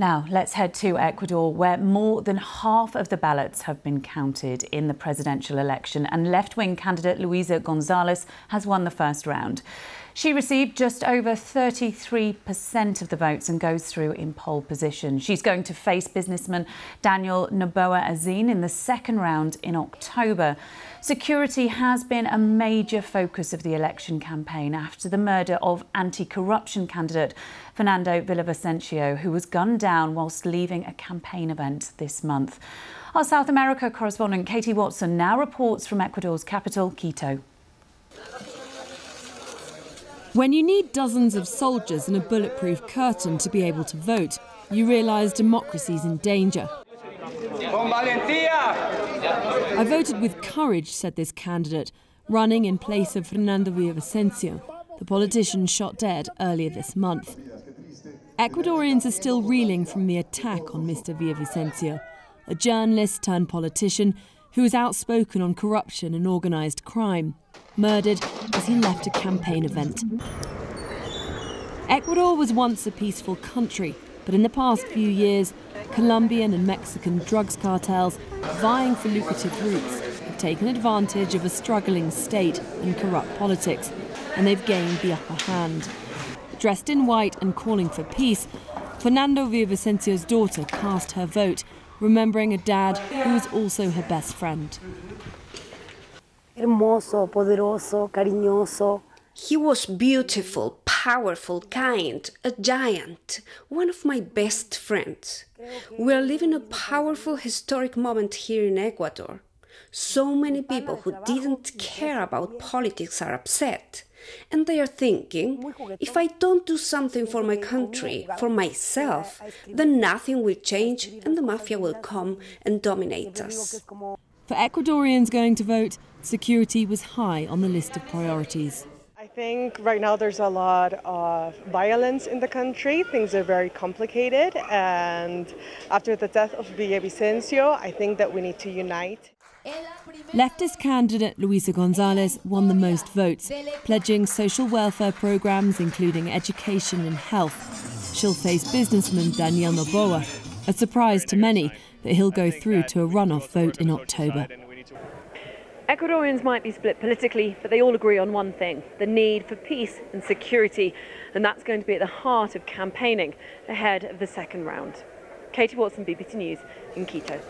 Now, let's head to Ecuador, where more than half of the ballots have been counted in the presidential election, and left wing candidate Luisa Gonzalez has won the first round. She received just over 33% of the votes and goes through in pole position. She's going to face businessman Daniel Noboa Azin in the second round in October. Security has been a major focus of the election campaign after the murder of anti corruption candidate Fernando Villavicencio, who was gunned down whilst leaving a campaign event this month. Our South America correspondent Katie Watson now reports from Ecuador's capital, Quito. When you need dozens of soldiers and a bulletproof curtain to be able to vote, you realise democracy's in danger. I voted with courage, said this candidate, running in place of Fernando Villavicencio, the politician shot dead earlier this month. Ecuadorians are still reeling from the attack on Mr. Villavicencio, a journalist turned politician who was outspoken on corruption and organised crime, murdered as he left a campaign event. Ecuador was once a peaceful country, but in the past few years, Colombian and Mexican drugs cartels vying for lucrative routes have taken advantage of a struggling state and corrupt politics, and they've gained the upper hand. Dressed in white and calling for peace, Fernando Villavicencio's daughter cast her vote, remembering a dad who was also her best friend. Hermoso, poderoso, cariñoso. He was beautiful, powerful, kind, a giant, one of my best friends. We are living a powerful historic moment here in Ecuador. So many people who didn't care about politics are upset. And they are thinking if I don't do something for my country, for myself, then nothing will change and the mafia will come and dominate us. For Ecuadorians going to vote, security was high on the list of priorities. I think right now there's a lot of violence in the country. Things are very complicated. And after the death of Villavicencio, I think that we need to unite. Leftist candidate Luisa Gonzalez won the most votes, pledging social welfare programs including education and health. She'll face businessman Daniel Noboa, a surprise to many that he'll go through to a runoff vote in October. Ecuadorians might be split politically, but they all agree on one thing the need for peace and security. And that's going to be at the heart of campaigning ahead of the second round. Katie Watson, BBC News in Quito.